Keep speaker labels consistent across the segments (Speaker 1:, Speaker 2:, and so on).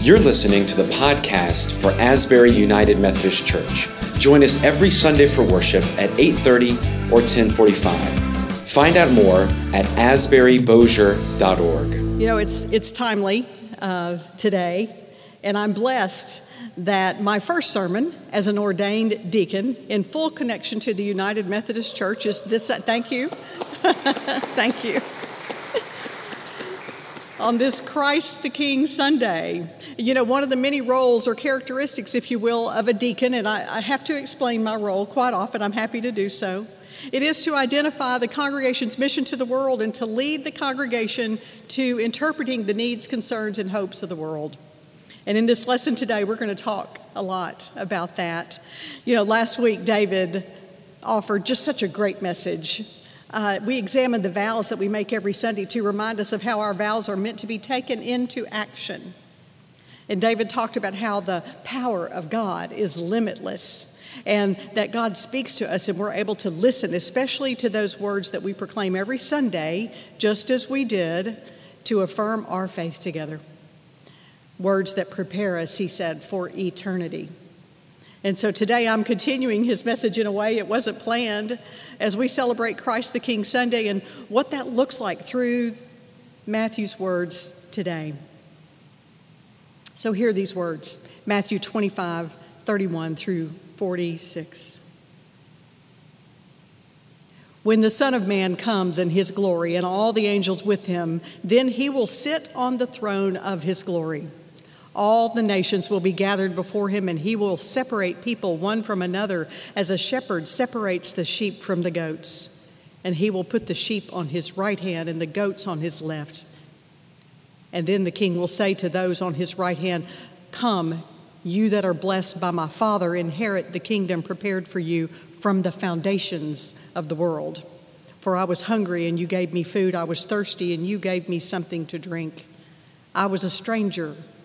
Speaker 1: You're listening to the podcast for Asbury United Methodist Church. Join us every Sunday for worship at 8:30 or 10:45. Find out more at asburybossier.org.
Speaker 2: You know, it's it's timely uh, today, and I'm blessed that my first sermon as an ordained deacon in full connection to the United Methodist Church is this. Thank you, thank you. On this Christ the King Sunday, you know, one of the many roles or characteristics, if you will, of a deacon, and I, I have to explain my role quite often, I'm happy to do so. It is to identify the congregation's mission to the world and to lead the congregation to interpreting the needs, concerns, and hopes of the world. And in this lesson today, we're going to talk a lot about that. You know, last week, David offered just such a great message. Uh, we examined the vows that we make every Sunday to remind us of how our vows are meant to be taken into action. And David talked about how the power of God is limitless and that God speaks to us and we're able to listen, especially to those words that we proclaim every Sunday, just as we did to affirm our faith together. Words that prepare us, he said, for eternity. And so today I'm continuing his message in a way it wasn't planned as we celebrate Christ the King Sunday and what that looks like through Matthew's words today. So hear these words Matthew 25, 31 through 46. When the Son of Man comes in his glory and all the angels with him, then he will sit on the throne of his glory. All the nations will be gathered before him, and he will separate people one from another as a shepherd separates the sheep from the goats. And he will put the sheep on his right hand and the goats on his left. And then the king will say to those on his right hand, Come, you that are blessed by my Father, inherit the kingdom prepared for you from the foundations of the world. For I was hungry, and you gave me food. I was thirsty, and you gave me something to drink. I was a stranger,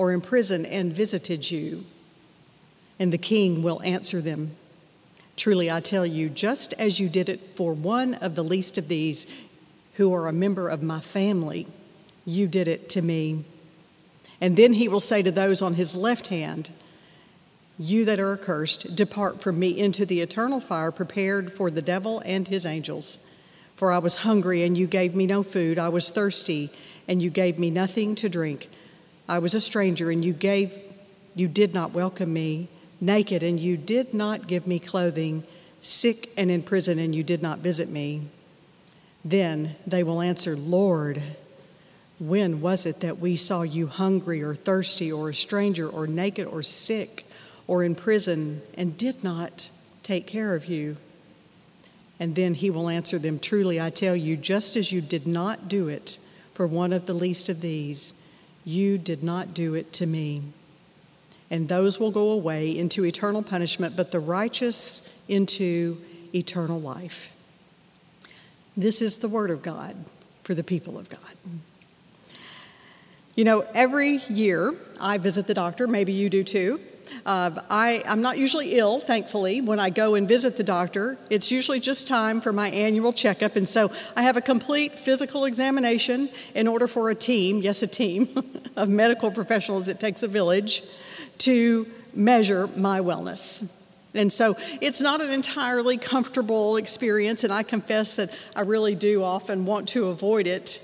Speaker 2: or in prison and visited you? And the king will answer them Truly, I tell you, just as you did it for one of the least of these who are a member of my family, you did it to me. And then he will say to those on his left hand, You that are accursed, depart from me into the eternal fire prepared for the devil and his angels. For I was hungry, and you gave me no food. I was thirsty, and you gave me nothing to drink. I was a stranger, and you gave you did not welcome me, naked, and you did not give me clothing, sick and in prison, and you did not visit me. Then they will answer, Lord, when was it that we saw you hungry or thirsty or a stranger or naked or sick or in prison and did not take care of you? And then he will answer them Truly, I tell you, just as you did not do it for one of the least of these, you did not do it to me. And those will go away into eternal punishment, but the righteous into eternal life. This is the word of God for the people of God. You know, every year I visit the doctor, maybe you do too. Uh, I, I'm not usually ill, thankfully, when I go and visit the doctor. It's usually just time for my annual checkup, and so I have a complete physical examination in order for a team, yes, a team of medical professionals, it takes a village, to measure my wellness. And so it's not an entirely comfortable experience, and I confess that I really do often want to avoid it.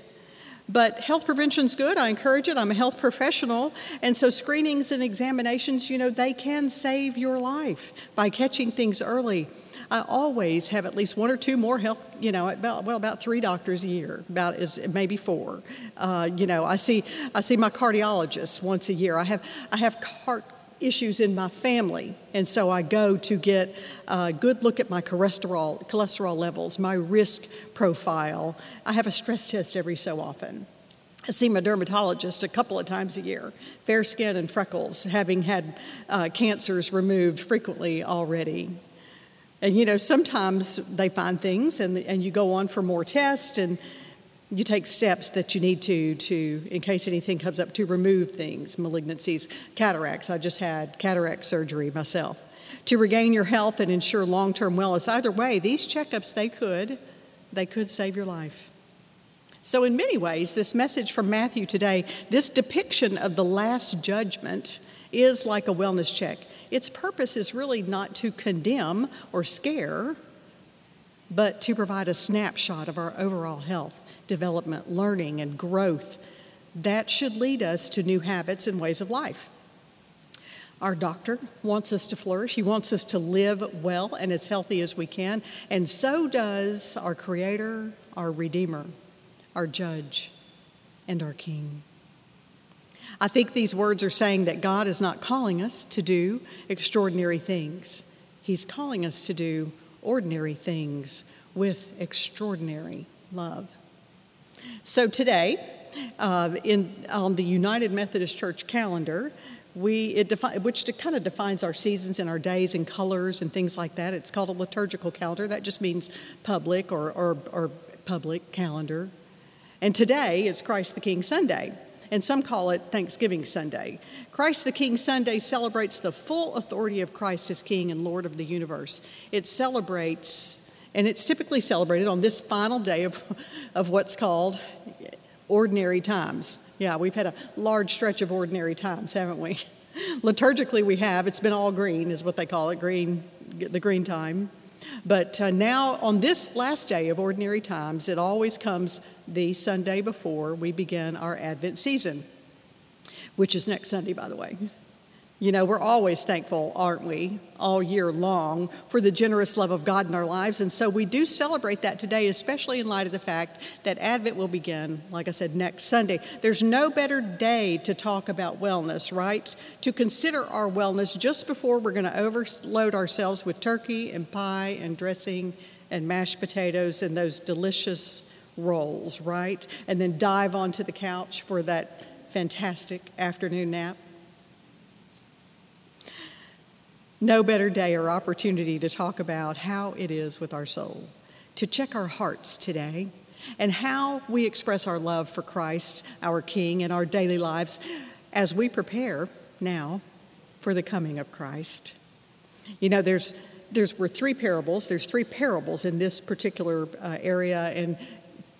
Speaker 2: But health prevention's good. I encourage it. I'm a health professional. And so screenings and examinations, you know, they can save your life by catching things early. I always have at least one or two more health, you know, about, well, about three doctors a year, about as maybe four. Uh, you know, I see, I see my cardiologist once a year. I have, I have heart issues in my family, and so I go to get a good look at my cholesterol, cholesterol levels, my risk profile. I have a stress test every so often. I see my dermatologist a couple of times a year, fair skin and freckles, having had uh, cancers removed frequently already. And you know, sometimes they find things and, and you go on for more tests and you take steps that you need to to in case anything comes up to remove things malignancies cataracts. I just had cataract surgery myself. To regain your health and ensure long-term wellness. Either way these checkups they could they could save your life. So in many ways this message from matthew today this depiction of the last judgment is like a wellness check. Its purpose is really not to condemn or scare but to provide a snapshot of our overall health development, learning, and growth. That should lead us to new habits and ways of life. Our doctor wants us to flourish. He wants us to live well and as healthy as we can. And so does our Creator, our Redeemer, our Judge, and our King. I think these words are saying that God is not calling us to do extraordinary things, He's calling us to do ordinary things with extraordinary love. So today, uh, in, on the United Methodist Church calendar, we, it defi- which kind of defines our seasons and our days and colors and things like that. It's called a liturgical calendar. That just means public or, or, or public calendar. And today is Christ the King Sunday, and some call it Thanksgiving Sunday. Christ the King Sunday celebrates the full authority of Christ as King and Lord of the universe. It celebrates and it's typically celebrated on this final day of, of what's called ordinary times. Yeah, we've had a large stretch of ordinary times, haven't we? Liturgically, we have. It's been all green, is what they call it, green, the green time. But uh, now, on this last day of ordinary times, it always comes the Sunday before we begin our Advent season, which is next Sunday, by the way. You know, we're always thankful, aren't we, all year long for the generous love of God in our lives. And so we do celebrate that today, especially in light of the fact that Advent will begin, like I said, next Sunday. There's no better day to talk about wellness, right? To consider our wellness just before we're going to overload ourselves with turkey and pie and dressing and mashed potatoes and those delicious rolls, right? And then dive onto the couch for that fantastic afternoon nap. No better day or opportunity to talk about how it is with our soul, to check our hearts today, and how we express our love for Christ, our King, in our daily lives as we prepare now for the coming of Christ. You know, there's there's were three parables. There's three parables in this particular uh, area, and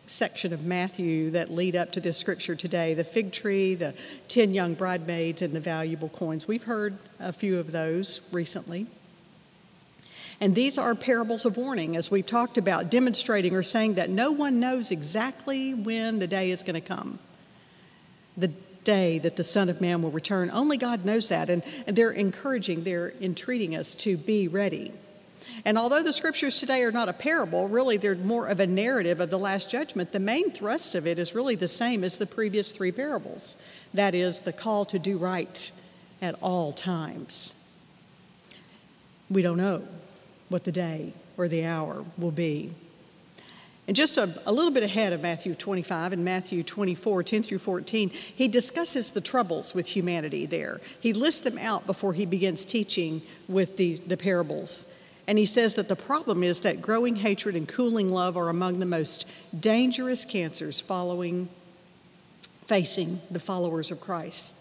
Speaker 2: section of Matthew that lead up to this scripture today the fig tree, the 10 young bridesmaids, and the valuable coins. We've heard a few of those recently. And these are parables of warning, as we've talked about, demonstrating or saying that no one knows exactly when the day is going to come. The day that the Son of Man will return. Only God knows that. And, and they're encouraging, they're entreating us to be ready. And although the scriptures today are not a parable, really they're more of a narrative of the Last Judgment, the main thrust of it is really the same as the previous three parables that is, the call to do right at all times. We don't know what the day or the hour will be. And just a, a, little bit ahead of Matthew 25 and Matthew 24, 10 through 14, he discusses the troubles with humanity there. He lists them out before he begins teaching with the, the parables. And he says that the problem is that growing hatred and cooling love are among the most dangerous cancers following facing the followers of Christ.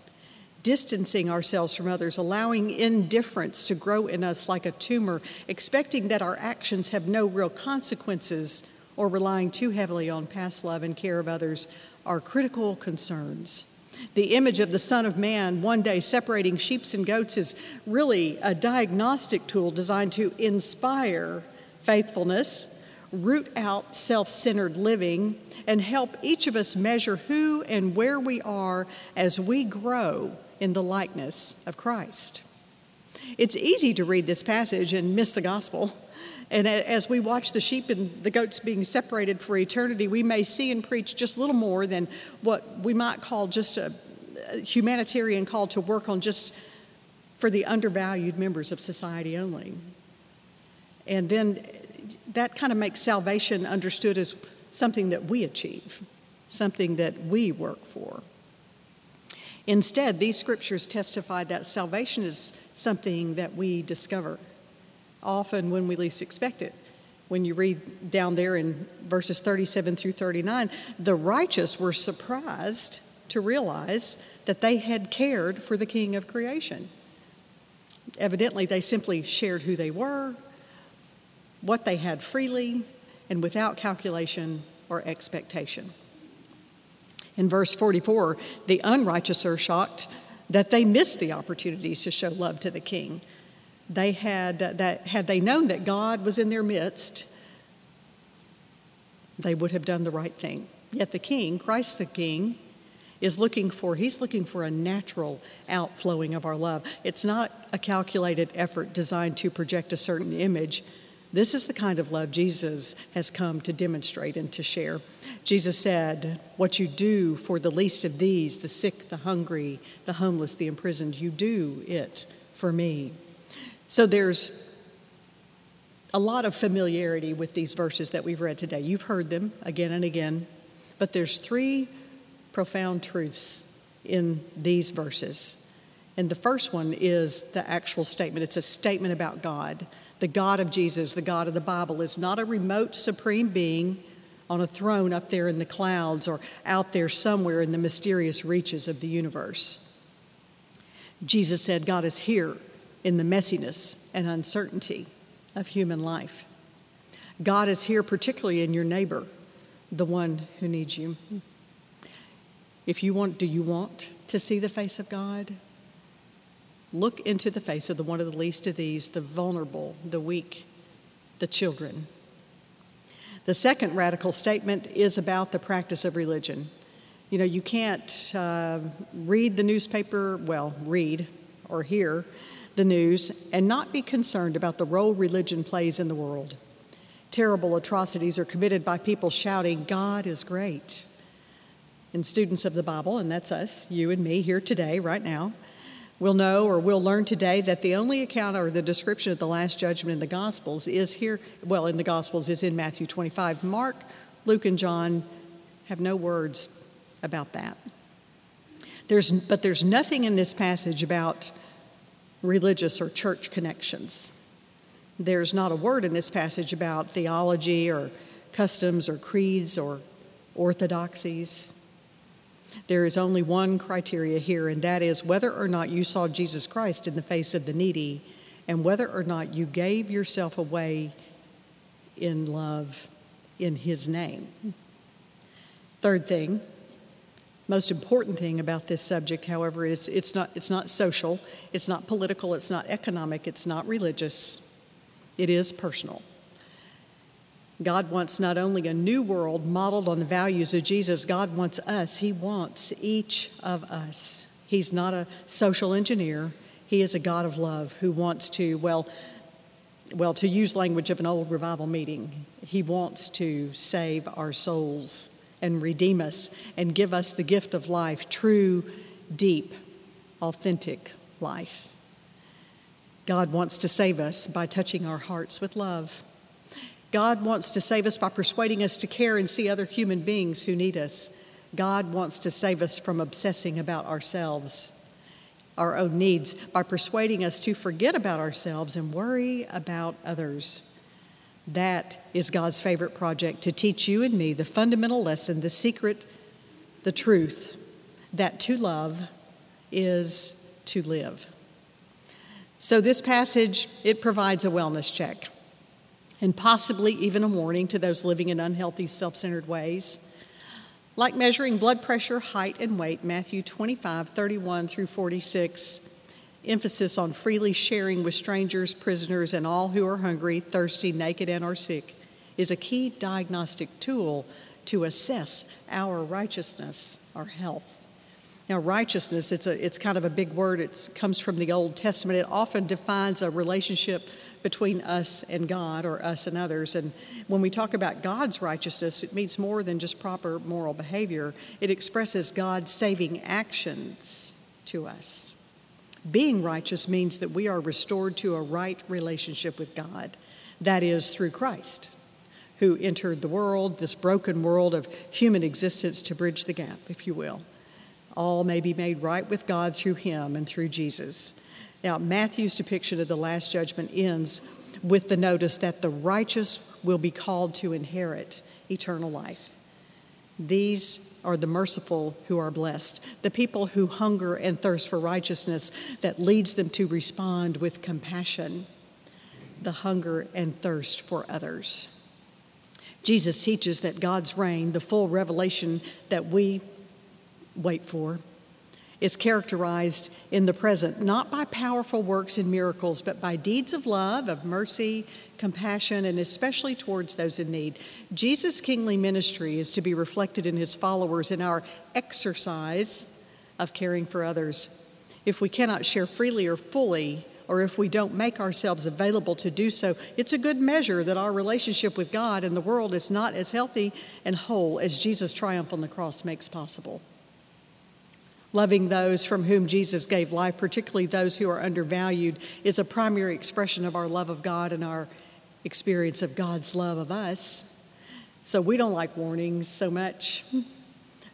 Speaker 2: Distancing ourselves from others, allowing indifference to grow in us like a tumor, expecting that our actions have no real consequences, or relying too heavily on past love and care of others are critical concerns. The image of the Son of Man one day separating sheep and goats is really a diagnostic tool designed to inspire faithfulness, root out self centered living, and help each of us measure who and where we are as we grow in the likeness of Christ. It's easy to read this passage and miss the gospel. And as we watch the sheep and the goats being separated for eternity, we may see and preach just a little more than what we might call just a humanitarian call to work on just for the undervalued members of society only. And then that kind of makes salvation understood as something that we achieve. something that we work for. Instead, these scriptures testify that salvation is something that we discover, often when we least expect it. When you read down there in verses 37 through 39, the righteous were surprised to realize that they had cared for the King of creation. Evidently, they simply shared who they were, what they had freely, and without calculation or expectation. In verse 44, the unrighteous are shocked that they missed the opportunities to show love to the king. They had that had they known that God was in their midst, they would have done the right thing. Yet the king, Christ the king, is looking for he's looking for a natural outflowing of our love. It's not a calculated effort designed to project a certain image. This is the kind of love Jesus has come to demonstrate and to share. Jesus said, What you do for the least of these, the sick, the hungry, the homeless, the imprisoned, you do it for me. So there's a lot of familiarity with these verses that we've read today. You've heard them again and again, but there's three profound truths in these verses. And the first one is the actual statement. It's a statement about God. The God of Jesus, the God of the Bible, is not a remote supreme being on a throne up there in the clouds or out there somewhere in the mysterious reaches of the universe. Jesus said, God is here in the messiness and uncertainty of human life. God is here, particularly in your neighbor, the one who needs you. If you want, do you want to see the face of God? Look into the face of the one of the least of these, the vulnerable, the weak, the children. The second radical statement is about the practice of religion. You know, you can't uh, read the newspaper, well, read or hear the news, and not be concerned about the role religion plays in the world. Terrible atrocities are committed by people shouting, God is great. And students of the Bible, and that's us, you and me here today, right now, We'll know or we'll learn today that the only account or the description of the Last Judgment in the Gospels is here, well, in the Gospels is in Matthew 25. Mark, Luke, and John have no words about that. There's, but there's nothing in this passage about religious or church connections. There's not a word in this passage about theology or customs or creeds or orthodoxies. There is only one criteria here, and that is whether or not you saw Jesus Christ in the face of the needy and whether or not you gave yourself away in love in His name. Third thing, most important thing about this subject, however, is it's not, it's not social, it's not political, it's not economic, it's not religious, it is personal. God wants not only a new world modeled on the values of Jesus, God wants us. He wants each of us. He's not a social engineer. He is a God of love who wants to, well, well, to use language of an old revival meeting, he wants to save our souls and redeem us and give us the gift of life, true, deep, authentic life. God wants to save us by touching our hearts with love. God wants to save us by persuading us to care and see other human beings who need us. God wants to save us from obsessing about ourselves, our own needs, by persuading us to forget about ourselves and worry about others. That is God's favorite project to teach you and me the fundamental lesson, the secret, the truth that to love is to live. So, this passage, it provides a wellness check and possibly even a warning to those living in unhealthy, self centered ways. Like measuring blood pressure, height, and weight, Matthew 25, 31 through 46, emphasis on freely sharing with strangers, prisoners, and all who are hungry, thirsty, naked, and are sick, is a key diagnostic tool to assess our righteousness, our health. Now, righteousness, it's, a, it's kind of a big word. It comes from the Old Testament. It often defines a relationship between us and God or us and others. And when we talk about God's righteousness, it means more than just proper moral behavior, it expresses God's saving actions to us. Being righteous means that we are restored to a right relationship with God, that is, through Christ. who entered the world, this broken world of human existence, to bridge the gap, if you will. All may be made right with God through him and through Jesus. Now, Matthew's depiction of the Last Judgment ends with the notice that the righteous will be called to inherit eternal life. These are the merciful who are blessed, the people who hunger and thirst for righteousness that leads them to respond with compassion, the hunger and thirst for others. Jesus teaches that God's reign, the full revelation that we wait for, is characterized in the present not by powerful works and miracles, but by deeds of love, of mercy, compassion, and especially towards those in need. Jesus' kingly ministry is to be reflected in his followers in our exercise of caring for others. If we cannot share freely or fully, or if we don't make ourselves available to do so, it's a good measure that our relationship with God and the world is not as healthy and whole as Jesus' triumph on the cross makes possible loving those from whom Jesus gave life, particularly those who are undervalued, is a primary expression of our love of God and our experience of God's love of us. So we don't like warnings so much.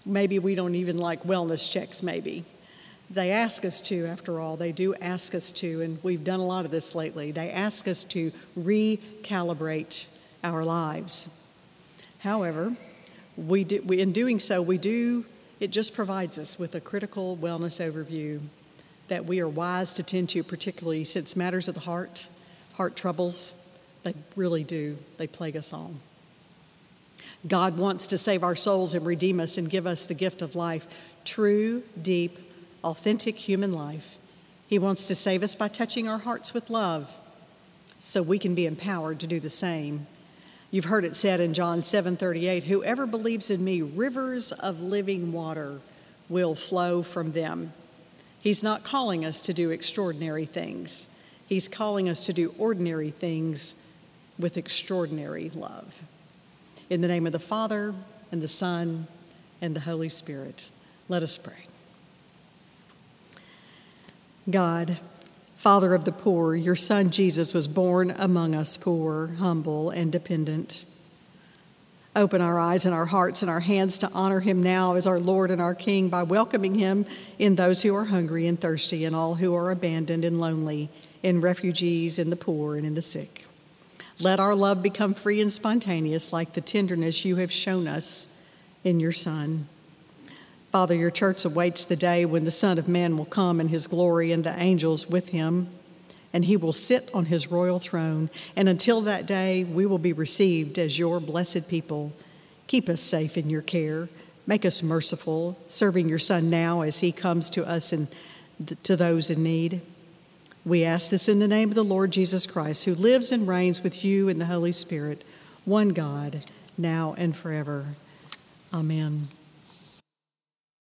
Speaker 2: Maybe we don't even like wellness checks, maybe. They ask us to, after all, they do ask us to, and we've done a lot of this lately. They ask us to recalibrate our lives. However, we do, we, in doing so, we do it just provides us with a critical wellness overview that we are wise to tend to, particularly since matters of the heart, heart troubles, they really do, they plague us all. God wants to save our souls and redeem us and give us the gift of life, true, deep, authentic human life. He wants to save us by touching our hearts with love so we can be empowered to do the same You've heard it said in John 7:38, whoever believes in me, rivers of living water will flow from them. He's not calling us to do extraordinary things. He's calling us to do ordinary things with extraordinary love. In the name of the Father, and the Son, and the Holy Spirit, let us pray. God, Father of the poor, your Son Jesus was born among us poor, humble, and dependent. Open our eyes and our hearts and our hands to honor him now as our Lord and our King by welcoming him in those who are hungry and thirsty, and all who are abandoned and lonely, in refugees, in the poor, and in the sick. Let our love become free and spontaneous like the tenderness you have shown us in your Son. Father, your church awaits the day when the Son of Man will come in his glory and the angels with him, and he will sit on his royal throne. And until that day, we will be received as your blessed people. Keep us safe in your care. Make us merciful, serving your Son now as he comes to us and to those in need. We ask this in the name of the Lord Jesus Christ, who lives and reigns with you in the Holy Spirit, one God, now and forever. Amen.